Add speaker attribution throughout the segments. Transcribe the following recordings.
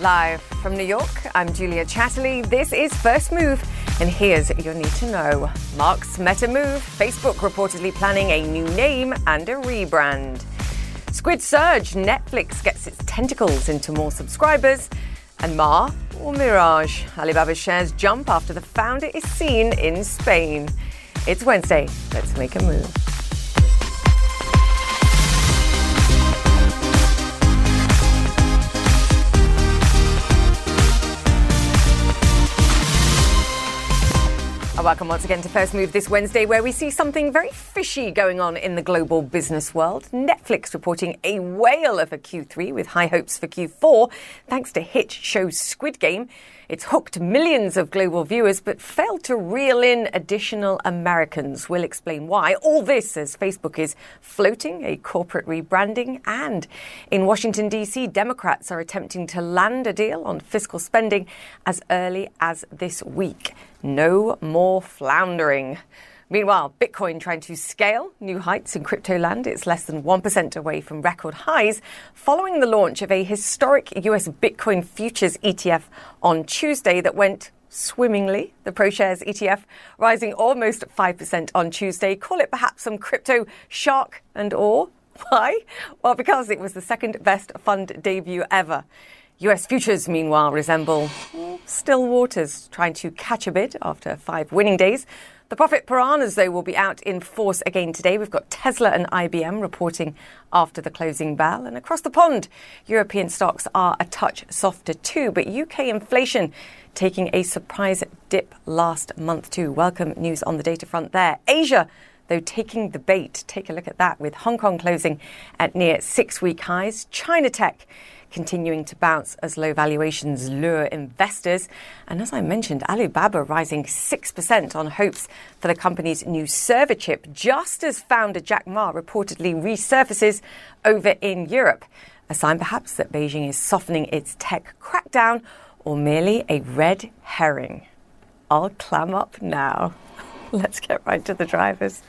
Speaker 1: Live from New York, I'm Julia Chatterley. This is First Move, and here's your need to know. Mark's Meta move, Facebook reportedly planning a new name and a rebrand. Squid Surge, Netflix gets its tentacles into more subscribers. And Ma or Mirage, Alibaba shares jump after the founder is seen in Spain. It's Wednesday. Let's make a move. Welcome once again to First Move this Wednesday, where we see something very fishy going on in the global business world. Netflix reporting a whale of a Q3 with high hopes for Q4, thanks to hit show Squid Game. It's hooked millions of global viewers, but failed to reel in additional Americans. We'll explain why. All this as Facebook is floating a corporate rebranding, and in Washington, D.C., Democrats are attempting to land a deal on fiscal spending as early as this week. No more floundering. Meanwhile, Bitcoin trying to scale new heights in crypto land. It's less than 1% away from record highs following the launch of a historic US Bitcoin futures ETF on Tuesday that went swimmingly. The ProShares ETF rising almost 5% on Tuesday. Call it perhaps some crypto shark and awe. Why? Well, because it was the second best fund debut ever. US futures, meanwhile, resemble still waters, trying to catch a bid after five winning days. The profit piranhas, though, will be out in force again today. We've got Tesla and IBM reporting after the closing bell. And across the pond, European stocks are a touch softer too. But UK inflation taking a surprise dip last month too. Welcome news on the data front there. Asia though taking the bait. Take a look at that with Hong Kong closing at near six week highs. China Tech continuing to bounce as low valuations lure investors. And as I mentioned, Alibaba rising 6% on hopes for the company's new server chip, just as founder Jack Ma reportedly resurfaces over in Europe. A sign perhaps that Beijing is softening its tech crackdown or merely a red herring. I'll clam up now. Let's get right to the drivers.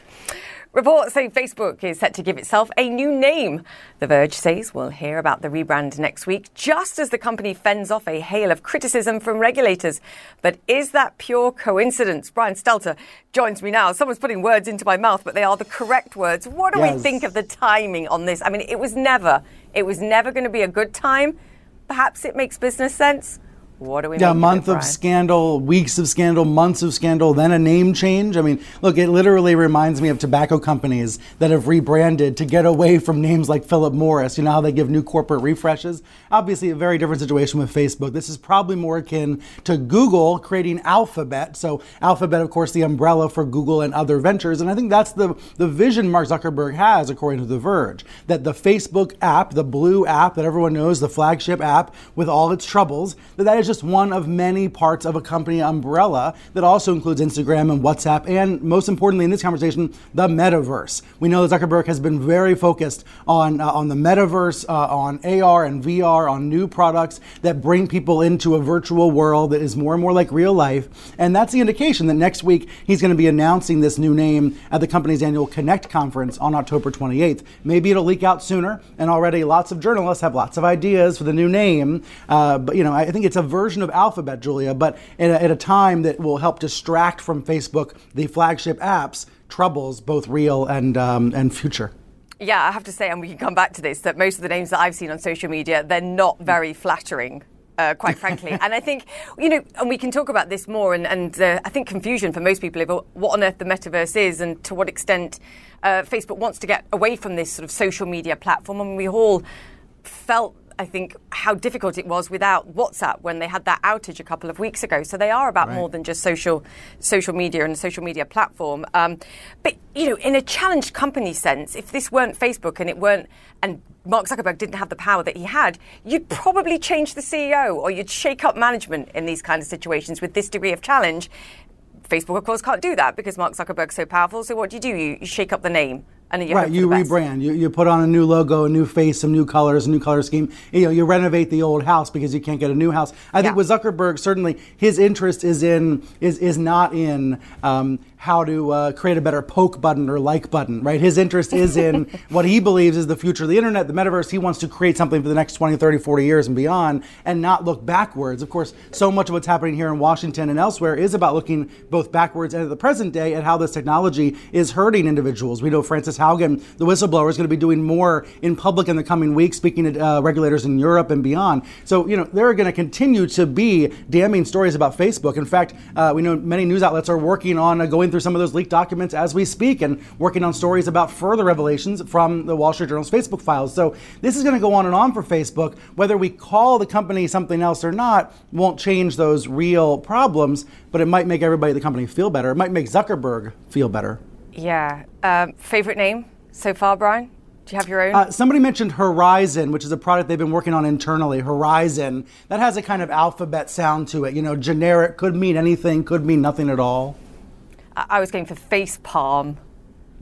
Speaker 1: Reports say Facebook is set to give itself a new name. The Verge says we'll hear about the rebrand next week, just as the company fends off a hail of criticism from regulators. But is that pure coincidence? Brian Stelter joins me now. Someone's putting words into my mouth, but they are the correct words. What do yes. we think of the timing on this? I mean, it was never, it was never going to be a good time. Perhaps it makes business sense. What do we?
Speaker 2: Yeah, month of scandal, weeks of scandal, months of scandal, then a name change. I mean, look, it literally reminds me of tobacco companies that have rebranded to get away from names like Philip Morris. You know how they give new corporate refreshes. Obviously, a very different situation with Facebook. This is probably more akin to Google creating Alphabet. So Alphabet, of course, the umbrella for Google and other ventures. And I think that's the the vision Mark Zuckerberg has, according to The Verge, that the Facebook app, the blue app that everyone knows, the flagship app with all its troubles, that that is just one of many parts of a company umbrella that also includes Instagram and WhatsApp, and most importantly in this conversation, the metaverse. We know that Zuckerberg has been very focused on uh, on the metaverse, uh, on AR and VR, on new products that bring people into a virtual world that is more and more like real life. And that's the indication that next week he's going to be announcing this new name at the company's annual Connect conference on October 28th. Maybe it'll leak out sooner, and already lots of journalists have lots of ideas for the new name. Uh, but you know, I think it's a version of Alphabet, Julia, but at a, at a time that will help distract from Facebook the flagship apps troubles, both real and um, and future.
Speaker 1: Yeah, I have to say, and we can come back to this, that most of the names that I've seen on social media, they're not very flattering. Uh, quite frankly. and I think, you know, and we can talk about this more, and, and uh, I think confusion for most people over what on earth the metaverse is and to what extent uh, Facebook wants to get away from this sort of social media platform. And we all felt I think, how difficult it was without WhatsApp when they had that outage a couple of weeks ago. So they are about right. more than just social social media and a social media platform. Um, but you know, in a challenged company sense, if this weren't Facebook and it weren't and Mark Zuckerberg didn't have the power that he had, you'd probably change the CEO or you'd shake up management in these kind of situations with this degree of challenge. Facebook, of course, can't do that because Mark Zuckerberg's so powerful. So what do you do? You, you shake up the name and you
Speaker 2: right, you rebrand. You, you put on a new logo, a new face, some new colors, a new color scheme. You know, you renovate the old house because you can't get a new house. I yeah. think with Zuckerberg, certainly his interest is in is is not in um, how to uh, create a better poke button or like button, right? His interest is in what he believes is the future of the internet, the metaverse. He wants to create something for the next 20, 30, 40 years and beyond and not look backwards. Of course, so much of what's happening here in Washington and elsewhere is about looking both backwards and at the present day at how this technology is hurting individuals. We know Frances Haugen, the whistleblower, is going to be doing more in public in the coming weeks, speaking to uh, regulators in Europe and beyond. So, you know, there are going to continue to be damning stories about Facebook. In fact, uh, we know many news outlets are working on uh, going through some of those leaked documents as we speak and working on stories about further revelations from the Wall Street Journal's Facebook files. So this is going to go on and on for Facebook. Whether we call the company something else or not won't change those real problems, but it might make everybody at the company feel better. It might make Zuckerberg feel better.
Speaker 1: Yeah. Um, favorite name so far, Brian? Do you have your own?
Speaker 2: Uh, somebody mentioned Horizon, which is a product they've been working on internally. Horizon. That has a kind of alphabet sound to it. You know, generic, could mean anything, could mean nothing at all.
Speaker 1: I was going for face palm,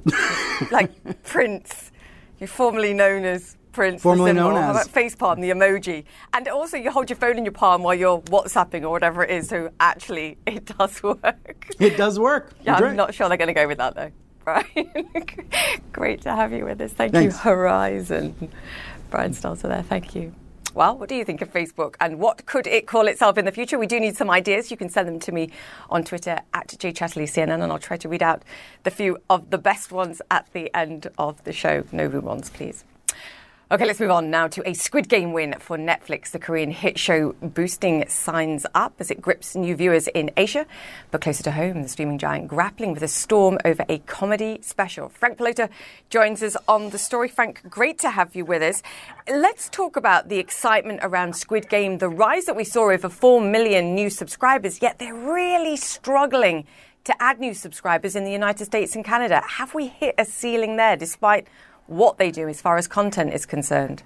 Speaker 1: like Prince. You're formerly known as Prince.
Speaker 2: Formerly known as.
Speaker 1: How face palm, the emoji. And also, you hold your phone in your palm while you're WhatsApping or whatever it is. So actually, it does work.
Speaker 2: It does work.
Speaker 1: Yeah, I'm not sure they're going to go with that though. Brian, great to have you with us. Thank
Speaker 2: Thanks.
Speaker 1: you, Horizon. Brian Stelter there. Thank you. Well, what do you think of Facebook and what could it call itself in the future? We do need some ideas. You can send them to me on Twitter at jchatterleycnn and I'll try to read out the few of the best ones at the end of the show. No rude ones, please. Okay, let's move on now to a Squid Game win for Netflix. The Korean hit show boosting signs up as it grips new viewers in Asia. But closer to home, the streaming giant grappling with a storm over a comedy special. Frank Pallotta joins us on the story. Frank, great to have you with us. Let's talk about the excitement around Squid Game, the rise that we saw over 4 million new subscribers, yet they're really struggling to add new subscribers in the United States and Canada. Have we hit a ceiling there despite what they do as far as content is concerned.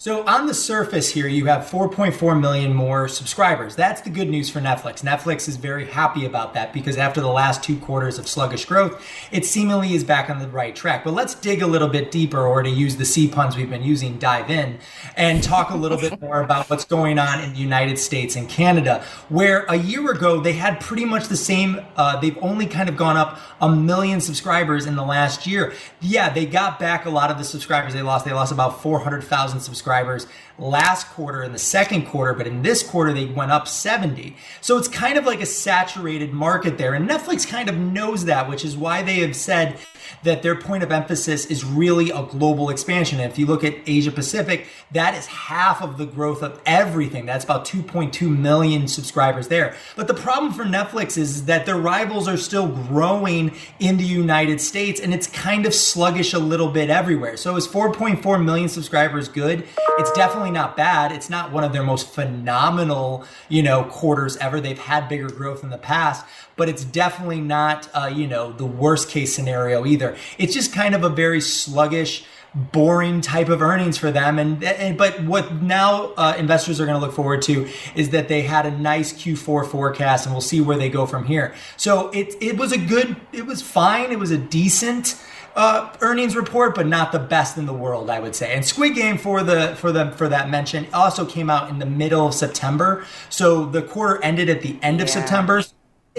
Speaker 3: So on the surface here, you have 4.4 million more subscribers. That's the good news for Netflix. Netflix is very happy about that because after the last two quarters of sluggish growth, it seemingly is back on the right track. But let's dig a little bit deeper, or to use the C puns we've been using, dive in and talk a little bit more about what's going on in the United States and Canada, where a year ago they had pretty much the same. Uh, they've only kind of gone up a million subscribers in the last year. Yeah, they got back a lot of the subscribers they lost. They lost about 400,000 subscribers subscribers last quarter in the second quarter, but in this quarter they went up 70. So it's kind of like a saturated market there. And Netflix kind of knows that, which is why they have said that their point of emphasis is really a global expansion. And if you look at Asia Pacific, that is half of the growth of everything. That's about 2.2 million subscribers there. But the problem for Netflix is that their rivals are still growing in the United States and it's kind of sluggish a little bit everywhere. So is 4.4 million subscribers good? It's definitely not bad. It's not one of their most phenomenal, you know, quarters ever. They've had bigger growth in the past, but it's definitely not, uh, you know, the worst case scenario either. It's just kind of a very sluggish, boring type of earnings for them. And, and but what now uh, investors are going to look forward to is that they had a nice Q4 forecast, and we'll see where they go from here. So it it was a good, it was fine, it was a decent. Uh, earnings report, but not the best in the world, I would say. And Squid Game for the for the for that mention also came out in the middle of September, so the quarter ended at the end of September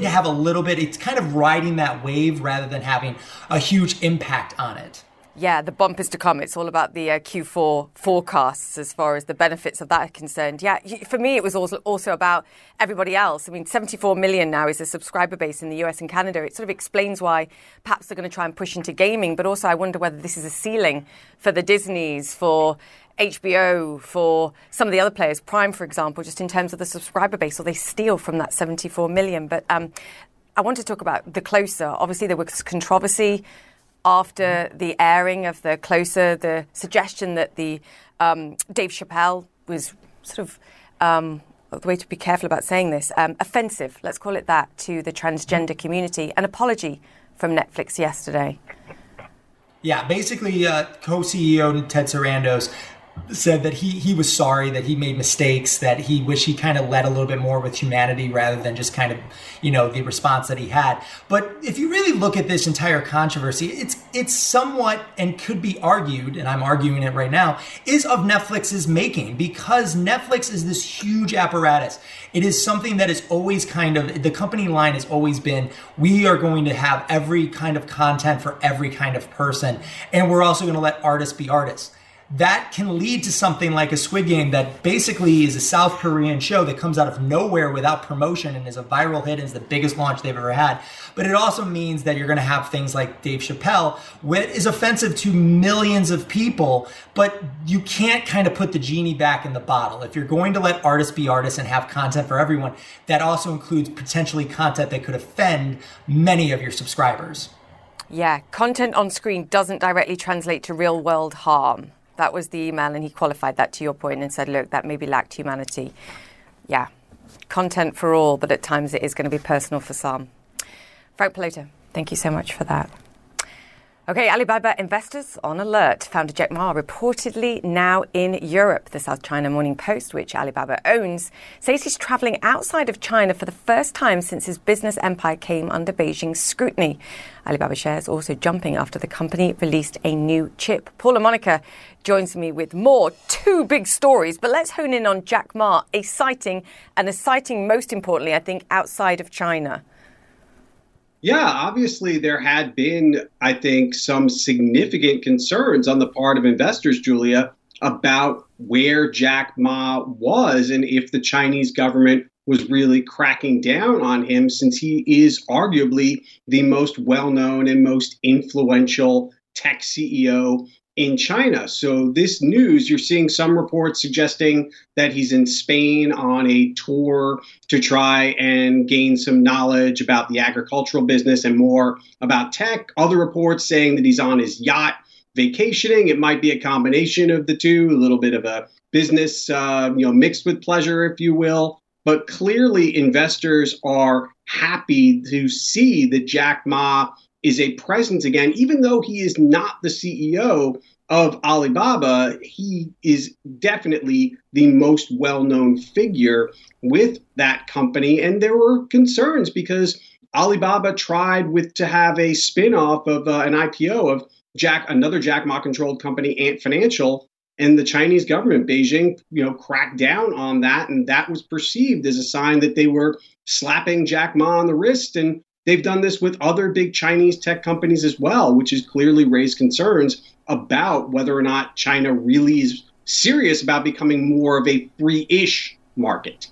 Speaker 3: to have a little bit, it's kind of riding that wave rather than having a huge impact on it.
Speaker 1: Yeah, the bump is to come. It's all about the uh, Q4 forecasts as far as the benefits of that are concerned. Yeah, for me, it was also, also about everybody else. I mean, 74 million now is the subscriber base in the US and Canada. It sort of explains why perhaps they're going to try and push into gaming, but also I wonder whether this is a ceiling for the Disneys, for HBO, for some of the other players, Prime, for example, just in terms of the subscriber base, or they steal from that 74 million. But um, I want to talk about the closer. Obviously, there was controversy after the airing of the closer, the suggestion that the um, Dave Chappelle was sort of. Um, the way to be careful about saying this, um, offensive, let's call it that, to the transgender community. An apology from Netflix yesterday.
Speaker 3: Yeah, basically, uh, co CEO Ted Sarandos said that he he was sorry that he made mistakes that he wish he kind of led a little bit more with humanity rather than just kind of you know the response that he had. But if you really look at this entire controversy it's it's somewhat and could be argued and I'm arguing it right now is of Netflix's making because Netflix is this huge apparatus. It is something that is always kind of the company line has always been we are going to have every kind of content for every kind of person and we're also going to let artists be artists that can lead to something like a Squid Game that basically is a South Korean show that comes out of nowhere without promotion and is a viral hit and is the biggest launch they've ever had. But it also means that you're going to have things like Dave Chappelle, which is offensive to millions of people, but you can't kind of put the genie back in the bottle. If you're going to let artists be artists and have content for everyone, that also includes potentially content that could offend many of your subscribers.
Speaker 1: Yeah, content on screen doesn't directly translate to real world harm. That was the email, and he qualified that to your point and said, look, that maybe lacked humanity. Yeah, content for all, but at times it is going to be personal for some. Frank Pallotta, thank you so much for that. Okay, Alibaba investors on alert. Founder Jack Ma reportedly now in Europe. The South China Morning Post, which Alibaba owns, says he's traveling outside of China for the first time since his business empire came under Beijing scrutiny. Alibaba shares also jumping after the company released a new chip. Paul La Monica joins me with more. Two big stories, but let's hone in on Jack Ma, a sighting, and a sighting most importantly, I think, outside of China.
Speaker 4: Yeah, obviously there had been, I think, some significant concerns on the part of investors, Julia, about where Jack Ma was and if the Chinese government was really cracking down on him since he is arguably the most well known and most influential tech CEO in China. So, this news, you're seeing some reports suggesting that he's in Spain on a tour to try and gain some knowledge about the agricultural business and more about tech. Other reports saying that he's on his yacht vacationing. It might be a combination of the two, a little bit of a business, uh, you know, mixed with pleasure, if you will. But clearly, investors are happy to see that Jack Ma is a presence again, even though he is not the CEO of Alibaba, he is definitely the most well known figure with that company. And there were concerns because Alibaba tried with to have a spin off of uh, an IPO of Jack, another Jack Ma controlled company, Ant Financial. And the Chinese government, Beijing, you know, cracked down on that, and that was perceived as a sign that they were slapping Jack Ma on the wrist and They've done this with other big Chinese tech companies as well, which has clearly raised concerns about whether or not China really is serious about becoming more of a free ish market.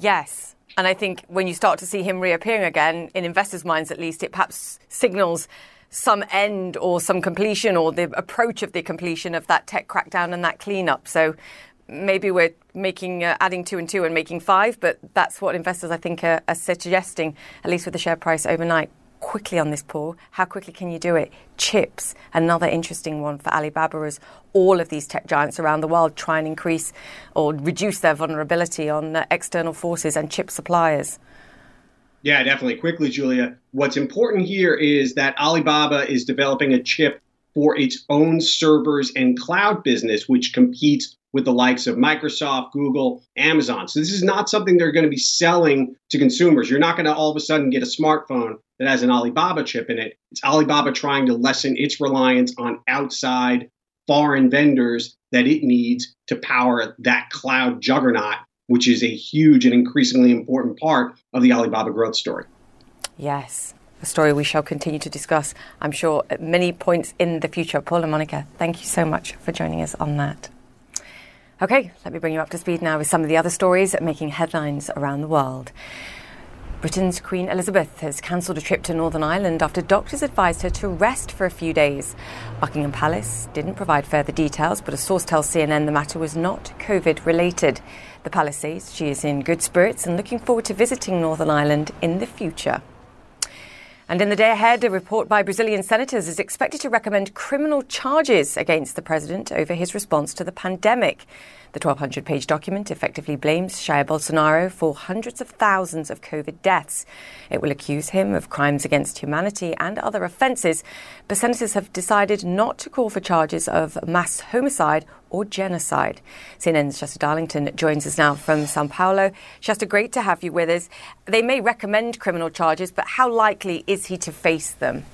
Speaker 1: Yes. And I think when you start to see him reappearing again, in investors' minds at least, it perhaps signals some end or some completion or the approach of the completion of that tech crackdown and that cleanup. So maybe we're making uh, adding two and two and making five, but that's what investors I think are, are, suggesting, at least with the share price overnight. Quickly on this, Paul, how quickly can you do it? Chips, another interesting one for Alibaba, as all of these tech giants around the world try and increase or reduce their vulnerability on uh, external forces and chip suppliers.
Speaker 4: Yeah, definitely. Quickly, Julia. What's important here is that Alibaba is developing a chip for its own servers and cloud business, which competes with the likes of Microsoft, Google, Amazon. So this is not something they're going to be selling to consumers. You're not going to all of a sudden get a smartphone that has an Alibaba chip in it. It's Alibaba trying to lessen its reliance on outside foreign vendors that it needs to power that cloud juggernaut, which is a huge and increasingly important part of the Alibaba growth story.
Speaker 1: Yes, a story we shall continue to discuss, I'm sure, at many points in the future. Paul La Monica, thank you so much for joining us on that. Okay, let me bring you up to speed now with some of the other stories making headlines around the world. Britain's Queen Elizabeth has cancelled a trip to Northern Ireland after doctors advised her to rest for a few days. Buckingham Palace didn't provide further details, but a source tells CNN the matter was not COVID related. The palace says she is in good spirits and looking forward to visiting Northern Ireland in the future. And in the day ahead, a report by Brazilian senators is expected to recommend criminal charges against the president over his response to the pandemic. The 1,200 page document effectively blames Jair Bolsonaro for hundreds of thousands of COVID deaths. It will accuse him of crimes against humanity and other offences, but senators have decided not to call for charges of mass homicide or genocide. CNN's Shasta Darlington joins us now from Sao Paulo. Shasta, great to have you with us. They may recommend criminal charges, but how likely is he to face them?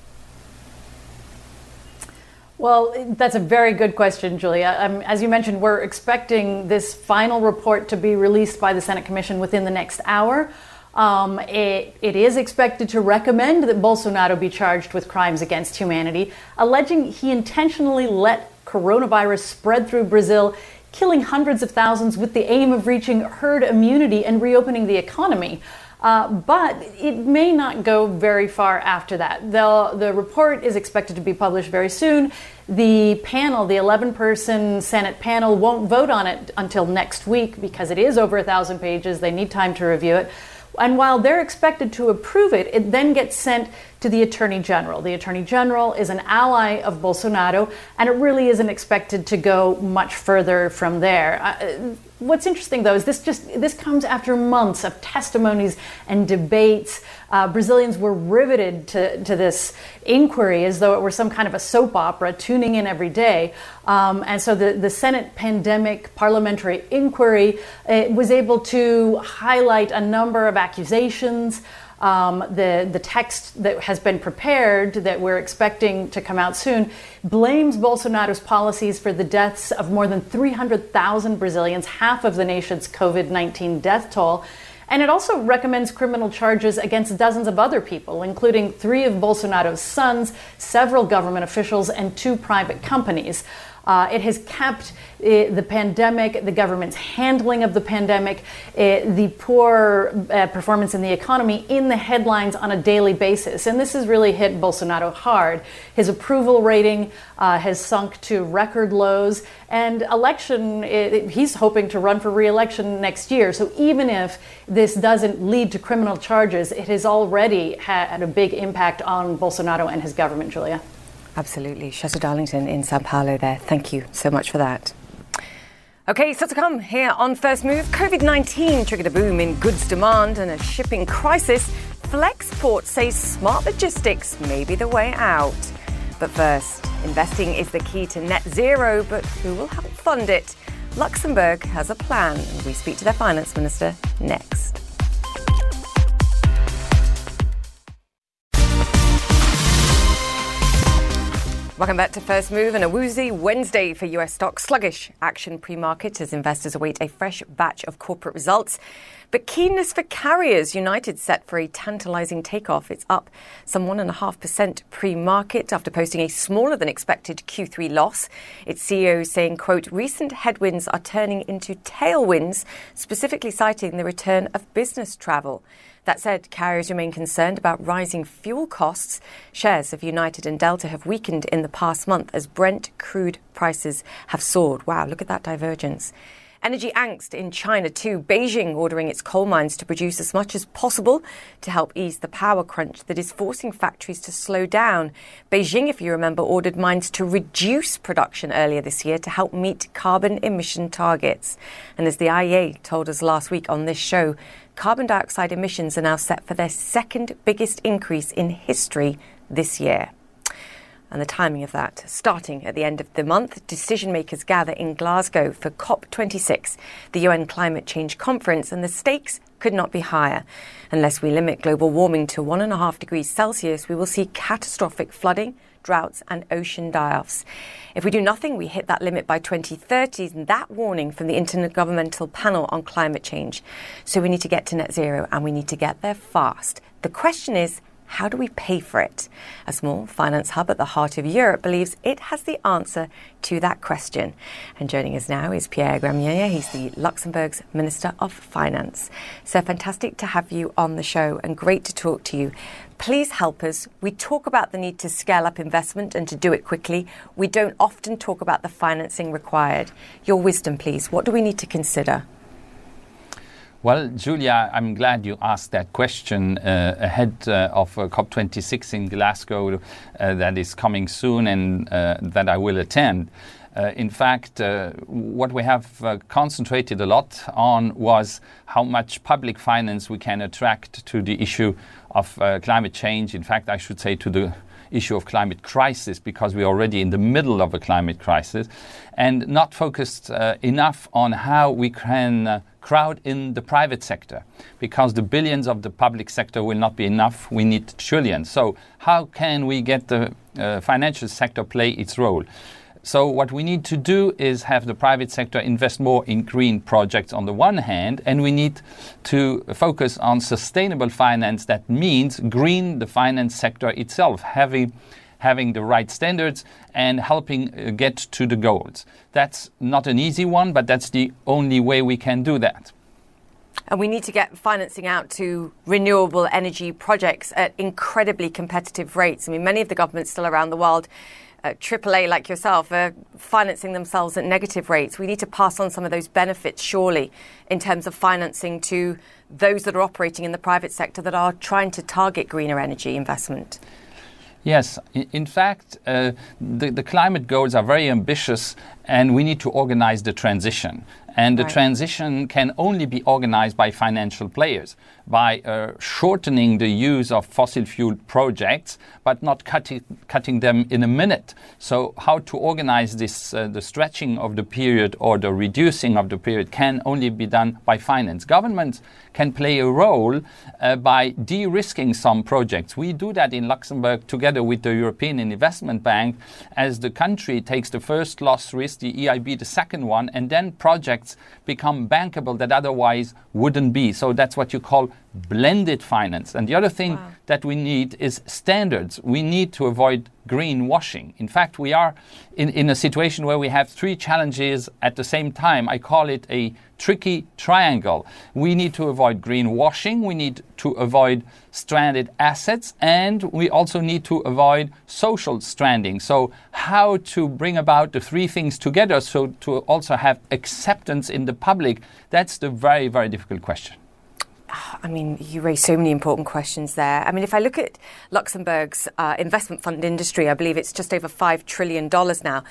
Speaker 5: Well, that's a very good question, Julia. Um, as you mentioned, we're expecting this final report to be released by the Senate Commission within the next hour. Um, it, it is expected to recommend that Bolsonaro be charged with crimes against humanity, alleging he intentionally let coronavirus spread through Brazil, killing hundreds of thousands with the aim of reaching herd immunity and reopening the economy. Uh, but it may not go very far after that. The, the report is expected to be published very soon. The panel, the 11 person Senate panel, won't vote on it until next week because it is over thousand pages. They need time to review it. And while they're expected to approve it, it then gets sent to the Attorney General. The Attorney General is an ally of Bolsonaro, and it really isn't expected to go much further from there. Uh, What's interesting though is this just this comes after months of testimonies and debates. Uh, Brazilians were riveted to, to this inquiry as though it were some kind of a soap opera, tuning in every day. Um, and so the, the Senate Pandemic Parliamentary Inquiry was able to highlight a number of accusations. Um, the, the text that has been prepared that we're expecting to come out soon blames Bolsonaro's policies for the deaths of more than 300,000 Brazilians, half of the nation's COVID 19 death toll. And it also recommends criminal charges against dozens of other people, including three of Bolsonaro's sons, several government officials, and two private companies. Uh, it has kept uh, the pandemic, the government's handling of the pandemic, uh, the poor uh, performance in the economy in the headlines on a daily basis. And this has really hit Bolsonaro hard. His approval rating uh, has sunk to record lows, and election, it, he's hoping to run for re election next year. So even if this doesn't lead to criminal charges, it has already had a big impact on Bolsonaro and his government, Julia.
Speaker 1: Absolutely. Shasta Darlington in Sao Paulo there. Thank you so much for that. Okay, so to come here on First Move, COVID 19 triggered a boom in goods demand and a shipping crisis. Flexport says smart logistics may be the way out. But first, investing is the key to net zero, but who will help fund it? Luxembourg has a plan, and we speak to their finance minister next. Welcome back to First Move and a woozy Wednesday for US stocks. Sluggish action pre market as investors await a fresh batch of corporate results. But keenness for carriers. United set for a tantalizing takeoff. It's up some 1.5% pre market after posting a smaller than expected Q3 loss. Its CEO saying, quote, recent headwinds are turning into tailwinds, specifically citing the return of business travel. That said, carriers remain concerned about rising fuel costs. Shares of United and Delta have weakened in the past month as Brent crude prices have soared. Wow, look at that divergence. Energy angst in China too. Beijing ordering its coal mines to produce as much as possible to help ease the power crunch that is forcing factories to slow down. Beijing, if you remember, ordered mines to reduce production earlier this year to help meet carbon emission targets. And as the IEA told us last week on this show, carbon dioxide emissions are now set for their second biggest increase in history this year. And the timing of that, starting at the end of the month, decision makers gather in Glasgow for COP26, the UN Climate Change Conference, and the stakes could not be higher. Unless we limit global warming to one and a half degrees Celsius, we will see catastrophic flooding, droughts, and ocean die offs. If we do nothing, we hit that limit by 2030, and that warning from the Intergovernmental Panel on Climate Change. So we need to get to net zero, and we need to get there fast. The question is, how do we pay for it? A small finance hub at the heart of Europe believes it has the answer to that question. And joining us now is Pierre Gramegna. He's the Luxembourg's Minister of Finance. So fantastic to have you on the show and great to talk to you. Please help us. We talk about the need to scale up investment and to do it quickly. We don't often talk about the financing required. Your wisdom, please. What do we need to consider?
Speaker 6: Well, Julia, I'm glad you asked that question uh, ahead uh, of uh, COP26 in Glasgow uh, that is coming soon and uh, that I will attend. Uh, in fact, what we have concentrated a lot on was how much public finance we can attract to the issue of climate change. In fact, I should say to the issue of climate crisis because we're already in the middle of a climate crisis and not focused enough on how we can crowd in the private sector because the billions of the public sector will not be enough. We need trillions. So, how can we get the uh, financial sector play its role? So, what we need to do is have the private sector invest more in green projects on the one hand, and we need to focus on sustainable finance. That means green the finance sector itself, having having the right standards and helping uh, get to the goals. That's not an easy one, but that's the only way we can do that.
Speaker 1: And we need to get financing out to renewable energy projects at incredibly competitive rates. I mean, many of the governments still around the world uh, AAA like yourself are financing themselves at negative rates. We need to pass on some of those benefits, surely, in terms of financing to those that are operating in the private sector that are trying to target greener energy investment.
Speaker 6: Yes, in fact, uh, the, the, climate goals are very ambitious, and we need to organize the transition. And the right. transition can only be organized by financial players by uh, shortening the use of fossil fuel projects, but not cutting, cutting them in a minute. So, how to organize this, uh, the stretching of the period or the reducing of the period can only be done by finance. Governments can play a role uh, by de risking some projects. We do that in Luxembourg together with the European Investment Bank as the country takes the first loss risk, the EIB the second one, and then projects become bankable that otherwise wouldn't be. So, that's what you call blended finance. And the other thing wow. that we need is standards. We need to avoid greenwashing. In fact, we are in, in a situation where we have three challenges at the same time. I call it a tricky triangle. We need to avoid greenwashing, we need to avoid stranded assets, and we also need to avoid social stranding. So, how to bring about the three things together so to also have acceptance in the public, that's the very, very difficult question.
Speaker 1: I mean, you raise so many important questions there. I mean, if I look at Luxembourg's uh, investment fund industry, I believe it's just over $5 trillion now.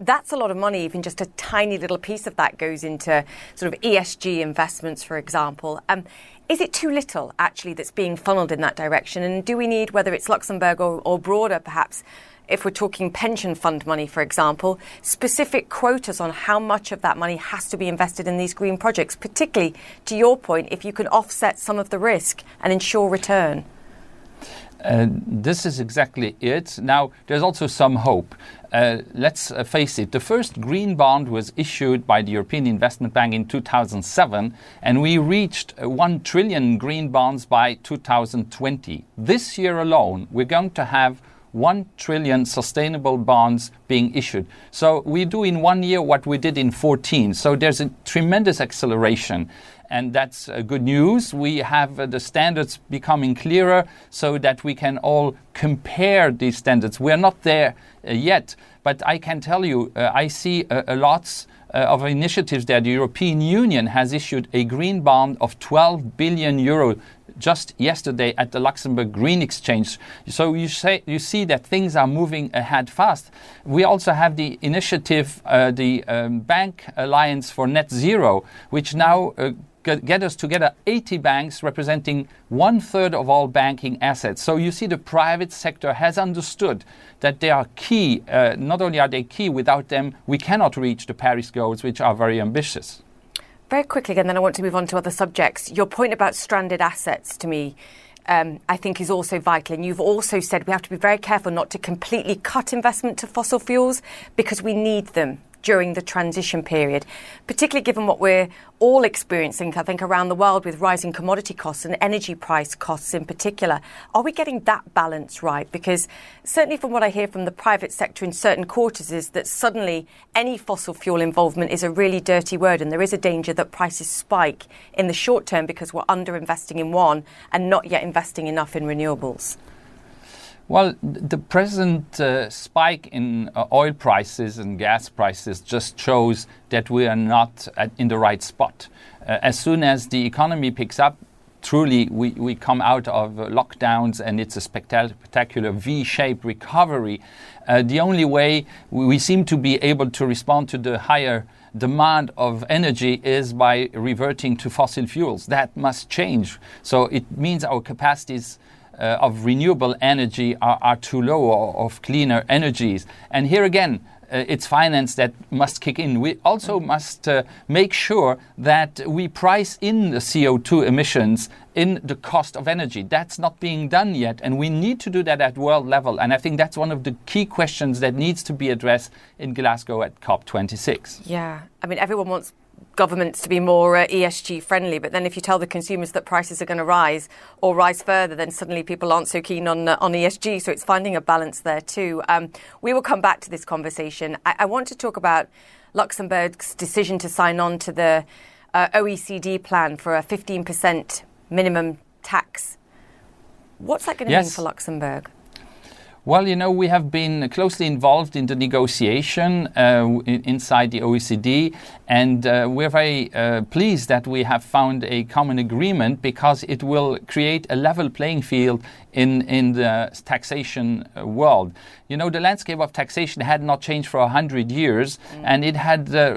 Speaker 1: That's a lot of money, even just a tiny little piece of that goes into sort of ESG investments, for example. Um, is it too little, actually, that's being funneled in that direction? And do we need, whether it's Luxembourg or, or broader, perhaps, if we're talking pension fund money, for example, specific quotas on how much of that money has to be invested in these green projects, particularly to your point, if you can offset some of the risk and ensure return?
Speaker 6: Uh, this is exactly it. Now, there's also some hope. Uh, let's uh, face it, the first green bond was issued by the European Investment Bank in 2007, and we reached uh, 1 trillion green bonds by 2020. This year alone, we're going to have 1 trillion sustainable bonds being issued. So we do in one year what we did in 14. So there's a tremendous acceleration. And that's uh, good news. We have uh, the standards becoming clearer so that we can all compare these standards. We're not there uh, yet, but I can tell you, uh, I see a, a lots uh, of initiatives there. The European Union has issued a green bond of 12 billion euro just yesterday at the Luxembourg Green Exchange. So you, say, you see that things are moving ahead fast. We also have the initiative, uh, the um, Bank Alliance for Net Zero, which now uh, us together 80 banks representing one third of all banking assets. So you see, the private sector has understood that they are key. Uh, not only are they key, without them, we cannot reach the Paris goals, which are very ambitious.
Speaker 1: Very quickly, and then I want to move on to other subjects. Your point about stranded assets to me. Um, I think is also vital. And you've also said we have to be very careful not to completely cut investment to fossil fuels because we need them during the transition period, particularly given what we're all experiencing, I think, around the world with rising commodity costs and energy price costs in particular. Are we getting that balance right? Because certainly from what I hear from the private sector in certain quarters is that suddenly any fossil fuel involvement is a really dirty word and there is a danger that prices spike in the short term because we're under investing in one and not yet investing enough in renewables.
Speaker 6: Well, the present uh, spike in uh, oil prices and gas prices just shows that we are not at, in the right spot. Uh, as soon as the economy picks up, truly we, we come out of lockdowns and it's a spectacular V shaped recovery. Uh, the only way we seem to be able to respond to the higher demand of energy is by reverting to fossil fuels. That must change. So it means our capacities uh, of renewable energy are, are too low or of cleaner energies. And here again, uh, it's finance that must kick in. We also must uh, make sure that we price in the CO2 emissions in the cost of energy. That's not being done yet, and we need to do that at world level. And I think that's one of the key questions that needs to be addressed in Glasgow at COP26.
Speaker 1: Yeah, I mean, everyone wants governments to be more uh, ESG friendly. But then if you tell the consumers that prices are going to rise or rise further, then suddenly people aren't so keen on, uh, on ESG. So it's finding a balance there too. Um, we will come back to this conversation. I, I, want to talk about Luxembourg's decision to sign on to the uh, OECD plan for a 15% minimum tax. What's that going to yes. mean for Luxembourg?
Speaker 6: Well, you know, we have been closely involved in the negotiation uh, inside the OECD, and uh, we're very uh, pleased that we have found a common agreement because it will create a level playing field in, in the taxation uh, world. You know, the landscape of taxation had not changed for 100 years, mm. and it had uh,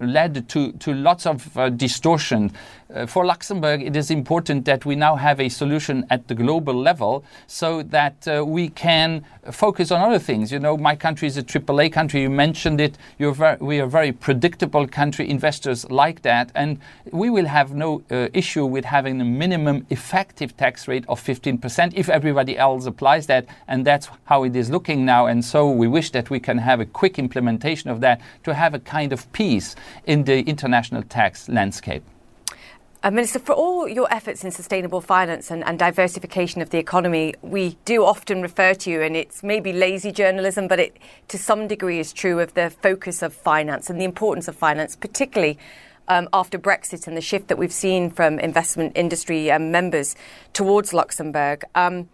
Speaker 6: led to, to lots of uh, distortion. Uh, for Luxembourg, it is important that we now have a solution at the global level so that uh, we can focus on other things. You know, my country is a AAA country. You mentioned it. Very, we are very predictable country. Country investors like that. And we will have no uh, issue with having a minimum effective tax rate of 15% if everybody else applies that. And that's how it is looking now. And so we wish that we can have a quick implementation of that to have a kind of peace in the international tax landscape.
Speaker 1: Uh, Minister, for all your efforts in sustainable finance and, and, diversification of the economy, we do often refer to you, and it's maybe lazy journalism, but it to some degree is true of the focus of finance and the importance of finance, particularly um, after Brexit and the shift that we've seen from investment industry um, members towards Luxembourg. Um,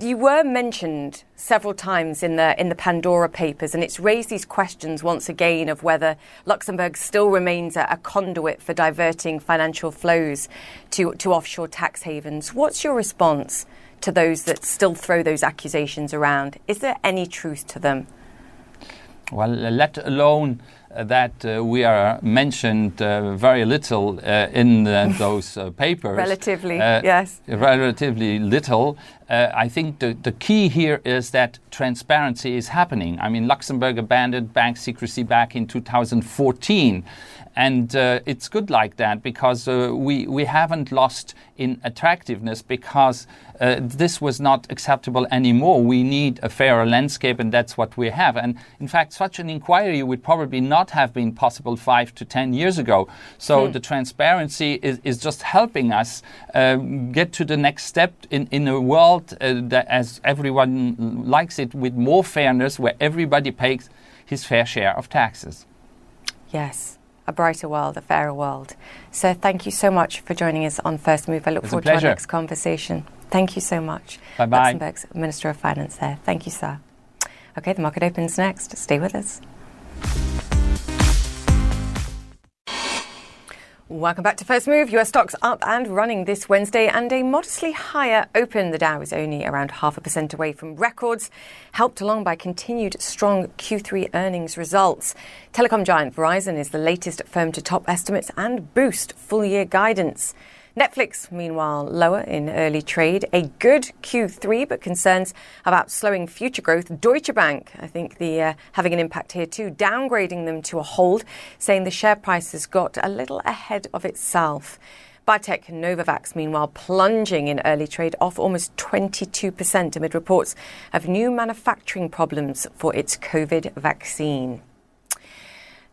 Speaker 1: you were mentioned several times in the in the Pandora Papers, and it's raised these questions once again of whether Luxembourg still remains a, a, conduit for diverting financial flows to to offshore tax havens. What's your response to those that still throw those accusations around? Is there any truth to them?
Speaker 6: Well, let alone that uh, we are mentioned uh, very little uh, in those papers.
Speaker 1: relatively, yes.
Speaker 6: Relatively little. I think the, the key here is that transparency is happening. I mean, Luxembourg abandoned bank secrecy back in 2014. And uh, it's good like that because uh, we, we haven't lost in attractiveness because uh, this was not acceptable anymore. We need a fairer landscape, and that's what we have. And in fact, such an inquiry would probably not have been possible five to ten years ago. So hmm. the transparency is, is just helping us uh, get to the next step in, in a world uh, that, as everyone likes it, with more fairness, where everybody pays his fair share of taxes.
Speaker 1: Yes a brighter world, a fairer world. So thank you so much for joining us on First Move. I look forward to our next conversation. Thank you so much.
Speaker 6: Bye bye.
Speaker 1: Luxembourg's Minister of Finance there. Thank you, sir. Okay, the market opens next. Stay with us. Welcome back to First Move. US stocks up and running this Wednesday and a modestly higher open. The Dow is only around half a percent away from records, helped along by continued strong Q3 earnings results. Telecom giant Verizon is the latest firm to top estimates and boost full year guidance. Netflix, meanwhile, lower in early trade. A good Q3, but concerns about slowing future growth. Deutsche Bank, I think, the uh, having an impact here too, downgrading them to a hold, saying the share price has got a little ahead of itself. Biotech Novavax, meanwhile, plunging in early trade, off almost 22% amid reports of new manufacturing problems for its COVID vaccine.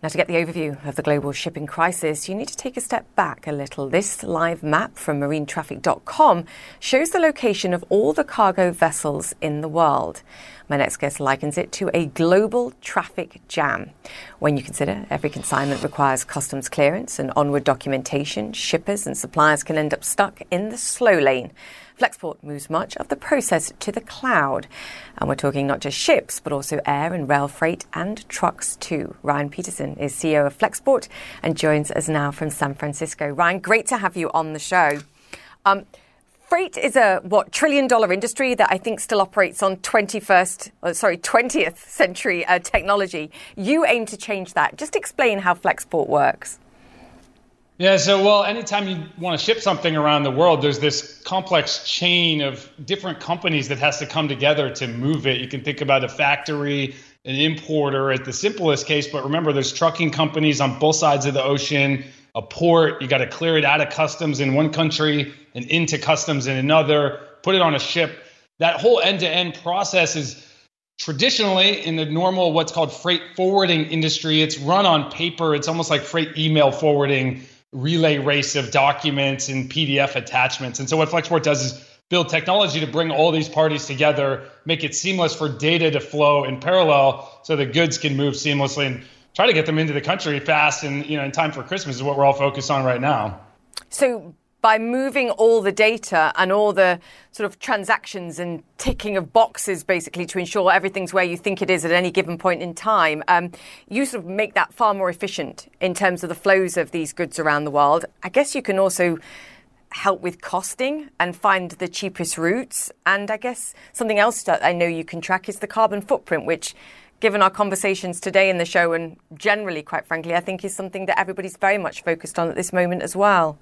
Speaker 1: Now, to get the overview of the global shipping crisis, you need to take a step back a little. This live map from marinetraffic.com shows the location of all the cargo vessels in the world. My next guest likens it to a global traffic jam. When you consider every consignment requires customs clearance and onward documentation, shippers and suppliers can end up stuck in the slow lane. Flexport moves much of the process to the cloud. And we're talking not just ships, but also air and rail freight and trucks too. Ryan Peterson is CEO of Flexport and joins us now from San Francisco. Ryan, great to have you on the show. Um, freight is a what trillion dollar industry that I think still operates on 21st, oh, sorry, 20th century uh, technology. You aim to change that. Just explain how Flexport works.
Speaker 7: Yeah, so well, anytime you want to ship something around the world, there's this complex chain of different companies that has to come together to move it. You can think about a factory, an importer at the simplest case, but remember there's trucking companies on both sides of the ocean, a port, you got to clear it out of customs in one country and into customs in another, put it on a ship. That whole end-to-end process is traditionally in the normal what's called freight forwarding industry, it's run on paper. It's almost like freight email forwarding relay race of documents and PDF attachments. And so what Flexport does is build technology to bring all these parties together, make it seamless for data to flow in parallel so the goods can move seamlessly and try to get them into the country fast and you know in time for Christmas is what we're all focused on right now.
Speaker 1: So by moving all the data and all the sort of transactions and ticking of boxes basically to ensure everything's where you think it is at any given point in time, um, you sort of make that far more efficient in terms of the flows of these goods around the world. I guess you can also help with costing and find the cheapest routes. And I guess something else that I know you can track is the carbon footprint, which given our conversations today in the show and generally, quite frankly, I think is something that everybody's very much focused on at this moment as well.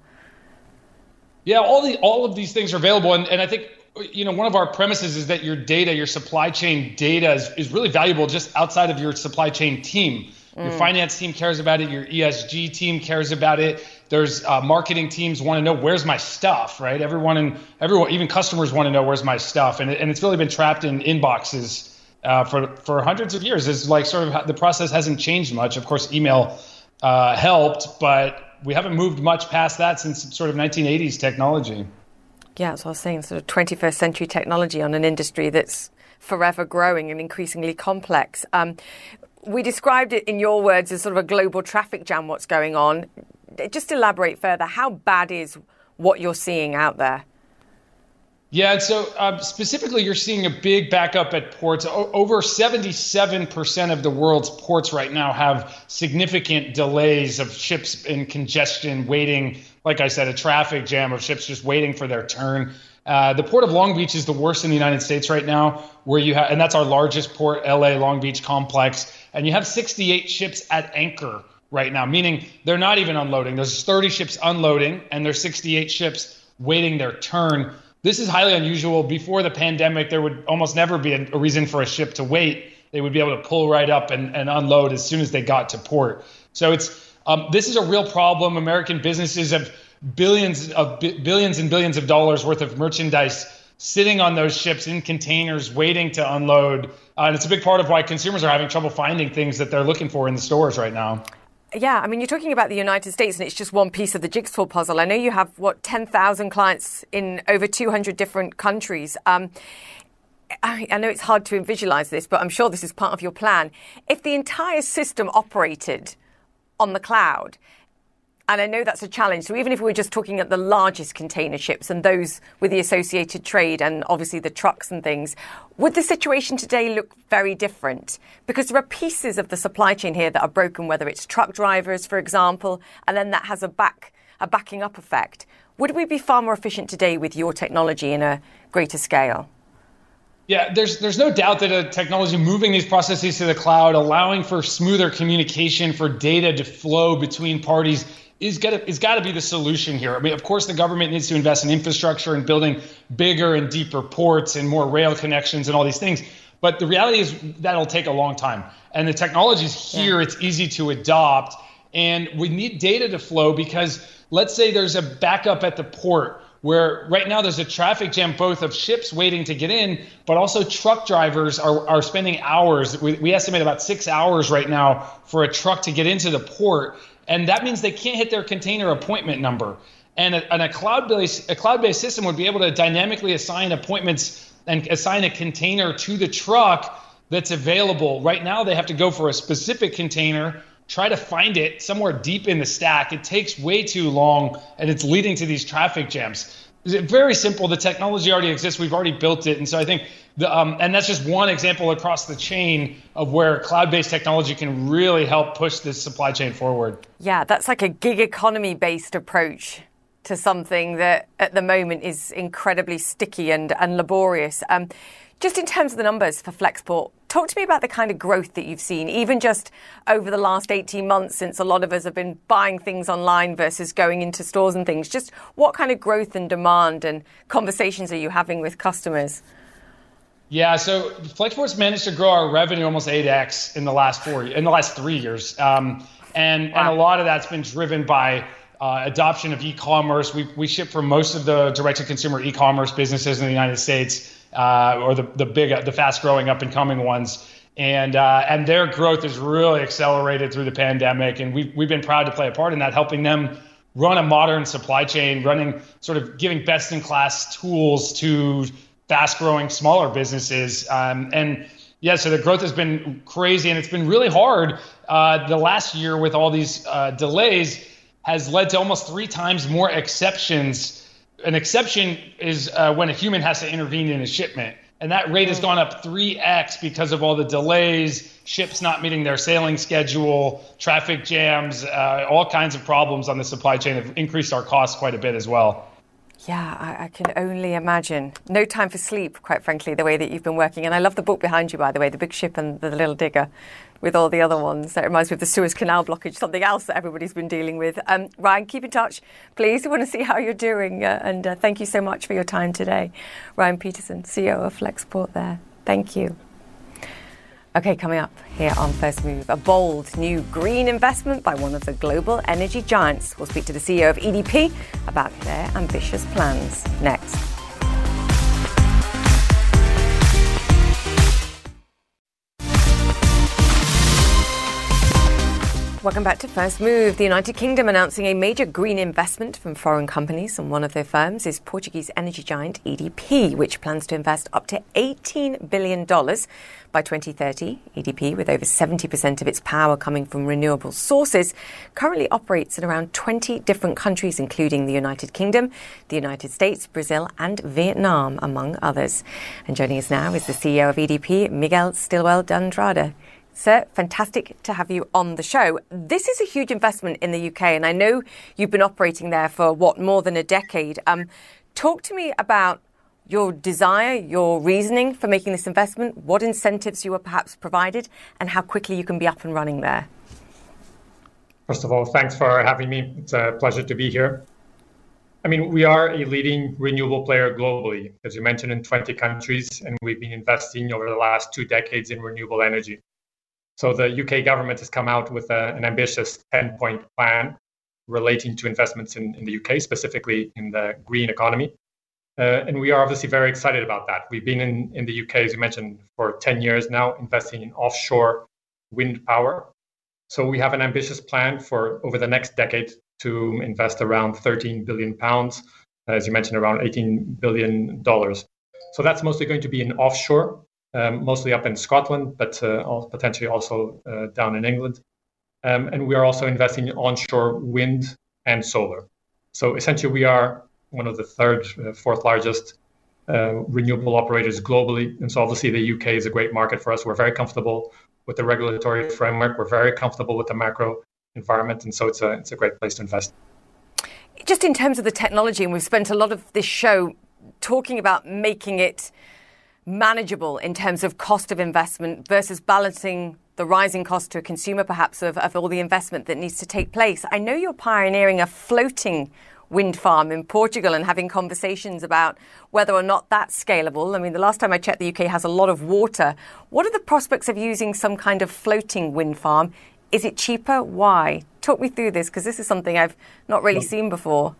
Speaker 7: Yeah, all the all of these things are available, and, and I think you know one of our premises is that your data, your supply chain data, is, is really valuable just outside of your supply chain team. Mm. Your finance team cares about it. Your ESG team cares about it. There's uh, marketing teams want to know where's my stuff, right? Everyone and everyone, even customers want to know where's my stuff, and it, and it's really been trapped in inboxes uh, for for hundreds of years. It's like sort of the process hasn't changed much. Of course, email uh, helped, but we haven't moved much past that since sort of 1980s technology.
Speaker 1: Yeah, that's what I was saying. Sort of 21st century technology on an industry that's forever growing and increasingly complex. Um, we described it in your words as sort of a global traffic jam. What's going on? Just elaborate further. How bad is what you're seeing out there?
Speaker 7: Yeah, and so uh, specifically, you're seeing a big backup at ports. O- over 77% of the world's ports right now have significant delays of ships in congestion, waiting. Like I said, a traffic jam of ships just waiting for their turn. Uh, the port of Long Beach is the worst in the United States right now, where you have, and that's our largest port, LA Long Beach complex, and you have 68 ships at anchor right now, meaning they're not even unloading. There's 30 ships unloading, and there's 68 ships waiting their turn. This is highly unusual. Before the pandemic, there would almost never be a, a reason for a ship to wait. They would be able to pull right up and, and unload as soon as they got to port. So it's um, this is a real problem. American businesses have billions of billions and billions of dollars worth of merchandise sitting on those ships in containers waiting to unload. Uh, and it's a big part of why consumers are having trouble finding things that they're looking for in the stores right now.
Speaker 1: Yeah, I mean, you're talking about the United States, and it's just one piece of the jigsaw puzzle. I know you have, what, 10,000 clients in over 200 different countries. Um, I, I know it's hard to visualize this, but I'm sure this is part of your plan. If the entire system operated on the cloud, and I know that's a challenge. So even if we were just talking at the largest container ships and those with the associated trade and obviously the trucks and things, would the situation today look very different? Because there are pieces of the supply chain here that are broken, whether it's truck drivers, for example, and then that has a back a backing up effect. Would we be far more efficient today with your technology in a greater scale?
Speaker 7: Yeah, there's there's no doubt that a technology moving these processes to the cloud, allowing for smoother communication, for data to flow between parties is got is got to be the solution here. I mean, of course, the government needs to invest in infrastructure and building bigger and deeper ports and more rail connections and all these things. But the reality is that'll take a long time. And the technology is here; yeah. it's easy to adopt, and we need data to flow because let's say there's a backup at the port where right now there's a traffic jam both of ships waiting to get in, but also truck drivers are, are spending hours. We, we estimate about six hours right now for a truck to get into the port and that means they can't hit their container appointment number. And a, and a cloud-based a cloud-based system would be able to dynamically assign appointments and assign a container to the truck that's available. Right now, they have to go for a specific container, try to find it somewhere deep in the stack. It takes way too long, and it's leading to these traffic jams. Very simple. The technology already exists. We've already built it, and so I think the, um, and that's just one example across the chain of where cloud-based technology can really help push this supply chain forward.
Speaker 1: Yeah, that's like a gig economy-based approach to something that at the moment is incredibly sticky and, and laborious. Um, just in terms of the numbers for Flexport, talk to me about the kind of growth that you've seen, even just over the last 18 months since a lot of us have been buying things online versus going into stores and things. Just what kind of growth and demand and conversations are you having with customers?
Speaker 7: Yeah, so Flexport's managed to grow our revenue almost 8x in the last four, in the last three years, um, and wow. and a lot of that's been driven by uh, adoption of e-commerce. We we ship for most of the direct-to-consumer e-commerce businesses in the United States uh, or the the big, the fast-growing, up-and-coming ones. And uh, and their growth has really accelerated through the pandemic, and we've we've been proud to play a part in that, helping them run a modern supply chain, running sort of giving best-in-class tools to fast-growing smaller businesses. Um, and yeah, so the growth has been crazy, and it's been really hard. Uh, the last year with all these uh, delays has led to almost three times more exceptions an exception is uh, when a human has to intervene in a shipment. And that rate has gone up 3x because of all the delays, ships not meeting their sailing schedule, traffic jams, uh, all kinds of problems on the supply chain have increased our costs quite a bit as well.
Speaker 1: Yeah, I, I, can only imagine. No time for sleep, quite frankly, the way that you've been working. And I love the book behind you, by the way, The Big Ship and the Little Digger with all the other ones. That reminds me of the Suez Canal blockage, something else that everybody's been dealing with. Um, Ryan, keep in touch, please. We want to see how you're doing. Uh, and uh, thank you so much for your time today. Ryan Peterson, CEO of Flexport there. Thank you. Okay, coming up here on First Move, a bold new green investment by one of the global energy giants. We'll speak to the CEO of EDP about their ambitious plans next. Welcome back to First Move. The United Kingdom announcing a major green investment from foreign companies, and one of their firms is Portuguese energy giant EDP, which plans to invest up to $18 billion by 2030. EDP, with over 70% of its power coming from renewable sources, currently operates in around 20 different countries, including the United Kingdom, the United States, Brazil, and Vietnam, among others. And joining us now is the CEO of EDP, Miguel Stilwell Andrade. Sir, fantastic to have you on the show. This is a huge investment in the UK, and I know you've been operating there for what, more than a decade. Um, talk to me about your desire, your reasoning for making this investment, what incentives you were perhaps provided, and how quickly you can be up and running there.
Speaker 8: First of all, thanks for having me. It's a pleasure to be here. I mean, we are a leading renewable player globally, as you mentioned, in 20 countries, and we've been investing over the last two decades in renewable energy. So the UK government has come out with a, an ambitious 10 point plan relating to investments in, in the UK, specifically in the green economy. Uh, and we are obviously very excited about that. We've been in, in the UK, as you mentioned, for 10 years now, investing in offshore wind power. So we have an ambitious plan for over the next decade to invest around 13 billion pounds, as you mentioned, around 18 billion dollars. So that's mostly going to be in offshore um, mostly up in Scotland, but uh, potentially also uh, down in England. Um, and we are also investing in onshore wind and solar. So essentially, we are one of the third, uh, fourth largest renewable operators globally. And so obviously, the UK is a great market for us. We're very comfortable with the regulatory framework. We're very comfortable with the macro environment, and so it's a it's a great place to invest.
Speaker 1: Just in terms of the technology, and we've spent a lot of this show talking about making it manageable in terms of cost of investment versus balancing the rising cost to a consumer, perhaps, of, of all the investment that needs to take place. I know you're pioneering a floating wind farm in Portugal and having conversations about whether or not that's scalable. I mean, the last time I checked, the UK has a lot of water. What are the prospects of using some kind of floating wind farm? Is it cheaper? Why? Talk me through this because this is something I've not really seen before.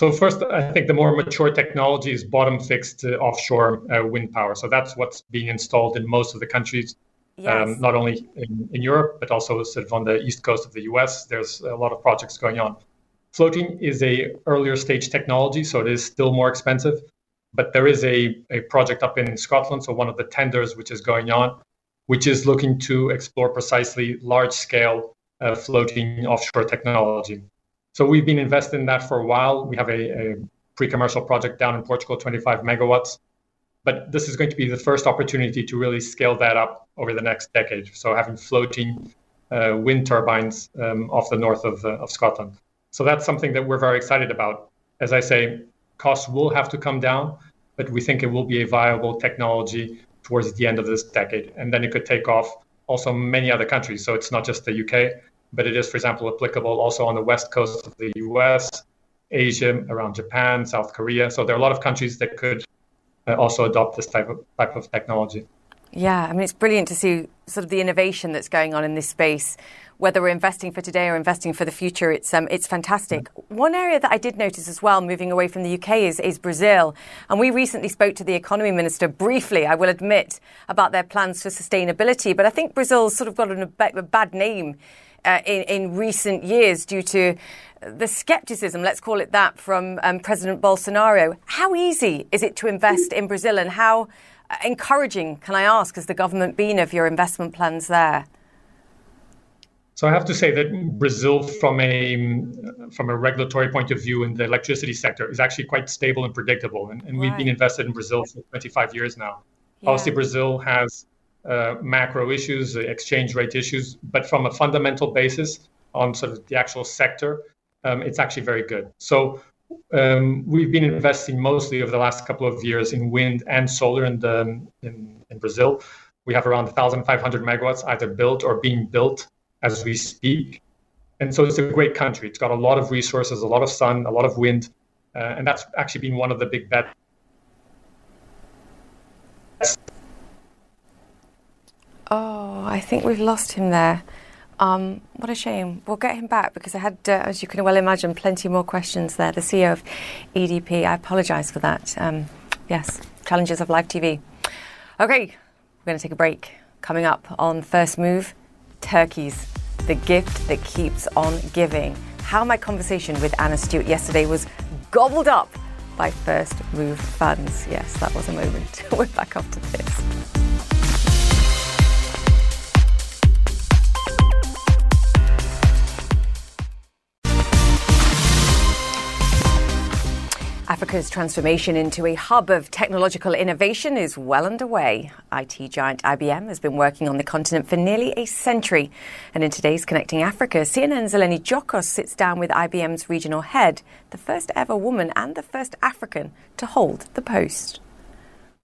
Speaker 8: So first, I think the more mature technology is bottom fixed uh, offshore uh, wind power. So that's what's being installed in most of the countries, um, yes. um, not only in, in, Europe but also sort of on the east coast of the U.S. There's a lot of projects going on. Floating is a earlier stage technology, so it is still more expensive. But there is a, a project up in Scotland, so one of the tenders which is going on, which is looking to explore precisely large scale uh, floating offshore technology. So we've been investing in that for a while. We have a, a pre-commercial project down in Portugal, 25 megawatts. But this is going to be the first opportunity to really scale that up over the next decade. So having floating uh, wind turbines um, off the north of, uh, of Scotland. So that's something that we're very excited about. As I say, costs will have to come down, but we think it will be a viable technology towards the end of this decade. And then it could take off also many other countries. So it's not just the UK, but it is, for example, applicable also on the west coast of the US, Asia, around Japan, South Korea. So there are a lot of countries that could uh, also adopt this type of type of technology.
Speaker 1: Yeah, I mean, it's brilliant to see sort of the innovation that's going on in this space. Whether we're investing for today or investing for the future, it's um, it's fantastic. One area that I did notice as well, moving away from the UK, is, is Brazil. And we recently spoke to the economy minister briefly, I will admit, about their plans for sustainability. But I think Brazil's sort of got a bad name uh, in, in recent years due to the skepticism, let's call it that, from um, President Bolsonaro. How easy is it to invest in Brazil and how uh, encouraging, can I ask, has the government been of your investment plans there?
Speaker 8: So I have to say that Brazil, from a from a regulatory point of view in the electricity sector, is actually quite stable and predictable. And, and right. we've been invested in Brazil for 25 years now. Yeah. Obviously, Brazil has uh, macro issues, exchange rate issues, but from a fundamental basis on sort of the actual sector, um, it's actually very good. So um, we've been investing mostly over the last couple of years in wind and solar in, the, in, in Brazil. We have around 1,500 megawatts either built or being built as we speak. And so it's a great country. It's got a lot of resources, a lot of sun, a lot of wind. Uh, and that's actually been one of the big bets.
Speaker 1: Oh, I think we've lost him there. Um, what a shame. We'll get him back because I had, uh, as you can well imagine, plenty more questions there. The CEO of EDP, I apologise for that. Um, yes, challenges of live TV. Okay, we're going to take a break. Coming up on First Move, turkeys, the gift that keeps on giving. How my conversation with Anna Stewart yesterday was gobbled up by First Move fans. Yes, that was a moment. we're back after this. Africa's transformation into a hub of technological innovation is well underway. IT giant IBM has been working on the continent for nearly a century. And in today's Connecting Africa, CNN's Eleni Giokos sits down with IBM's regional head, the first ever woman and the first African to hold the post.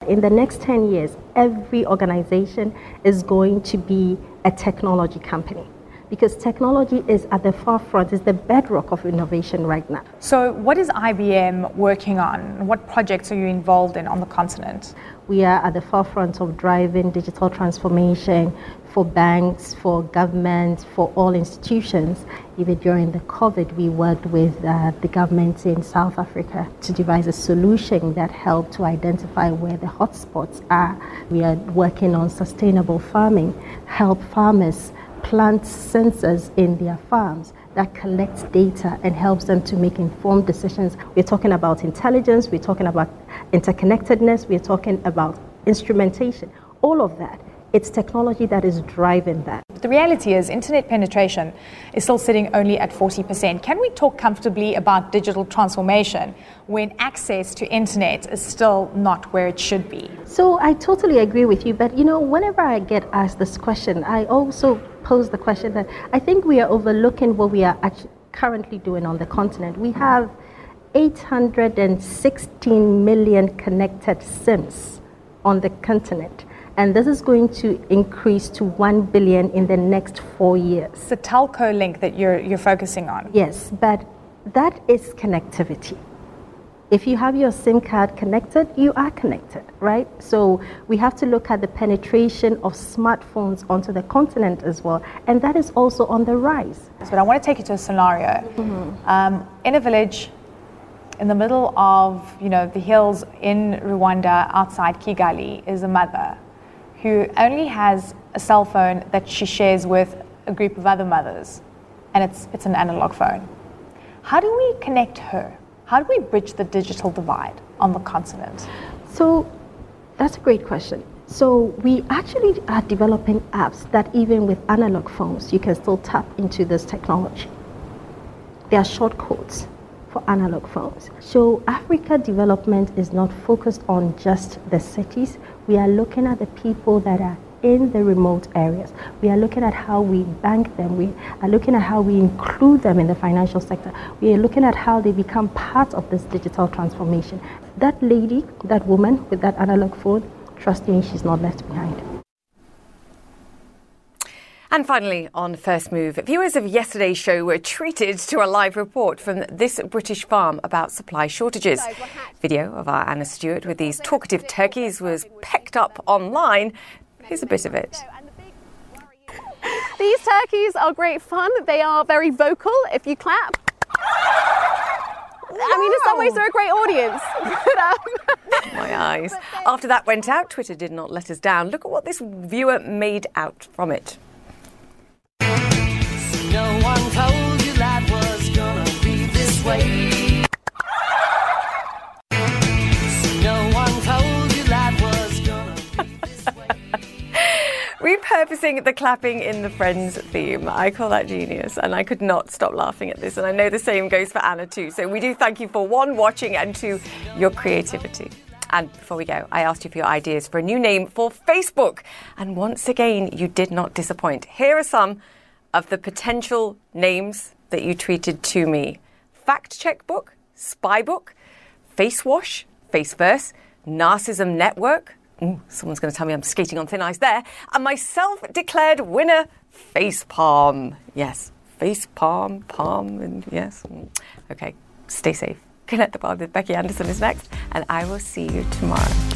Speaker 9: In the next 10 years, every organization is going to be a technology company because technology is at the forefront, is the bedrock of innovation right now.
Speaker 5: So, what is IBM working on? What projects are you involved in on the continent?
Speaker 9: We are at the forefront of driving digital transformation for banks, for governments, for all institutions. Even during the COVID, we worked with uh, the government in South Africa to devise a solution that helped to identify where the hotspots are. We are working on sustainable farming, help farmers plant sensors in their farms that collects data and helps them to make informed decisions. We're talking about intelligence, we're talking about interconnectedness, we're talking about instrumentation, all of that. It's technology that is driving that.
Speaker 5: The reality is, internet penetration is still sitting only at 40%. Can we talk comfortably about digital transformation when access to internet is still not where it should be?
Speaker 9: So I totally agree with you, but you know, whenever I get asked this question, I also pose the question that I think we are overlooking what we are actually currently doing on the continent. We have 816 million connected SIMs on the continent. And this is going to increase to 1 billion in the next four years.
Speaker 5: The telco link that you're, you're focusing on.
Speaker 9: Yes, but that is connectivity if you have your SIM card connected, you are connected, right? So we have to look at the penetration of smartphones onto the continent as well, and that is also on the rise.
Speaker 5: But I want to take you to a scenario. Mm-hmm. Um, in a village in the middle of you know the hills in Rwanda outside Kigali is a mother who only has a cell phone that she shares with a group of other mothers, and it's it's an analog phone. How do we connect her? How do we bridge the digital divide on the continent?
Speaker 9: So that's a great question. So we actually are developing apps that even with analog phones, you can still tap into this technology. There are shortcodes for analog phones. So Africa development is not focused on just the cities. We are looking at the people that are in the remote areas. We are looking at how we bank them. We are looking at how we include them in the financial sector. We are looking at how they become part of this digital transformation. That lady, that woman with that analog phone, trust me, she's not left behind.
Speaker 1: And finally, on First Move, viewers of yesterday's show were treated to a live report from this British farm about supply shortages. Video of our Anna Stewart with these talkative turkeys was pecked up online. Here's a bit of it.
Speaker 10: These turkeys are great fun. They are very vocal if you clap. I mean, in some ways, they're a great audience.
Speaker 1: Um, My eyes. After that went out, Twitter did not let us down. Look at what this viewer made out from it.
Speaker 11: No one
Speaker 1: Repurposing the clapping in the Friends theme. I call that genius, and I could not stop laughing at this. And I know the same goes for Anna too. So we do thank you for one, watching, and two, your creativity. And before we go, I asked you for your ideas for a new name for Facebook. And once again, you did not disappoint. Here are some of the potential names that you tweeted to me Fact Check Book, Spy Book, Face Wash, Faceverse, Narcissism Network. Ooh, someone's going to tell me I'm skating on thin ice there. And my self declared winner, Face Palm. Yes, Face Palm, Palm, and yes. Okay, stay safe. Connect the Bar with Becky Anderson is next, and I will see you tomorrow.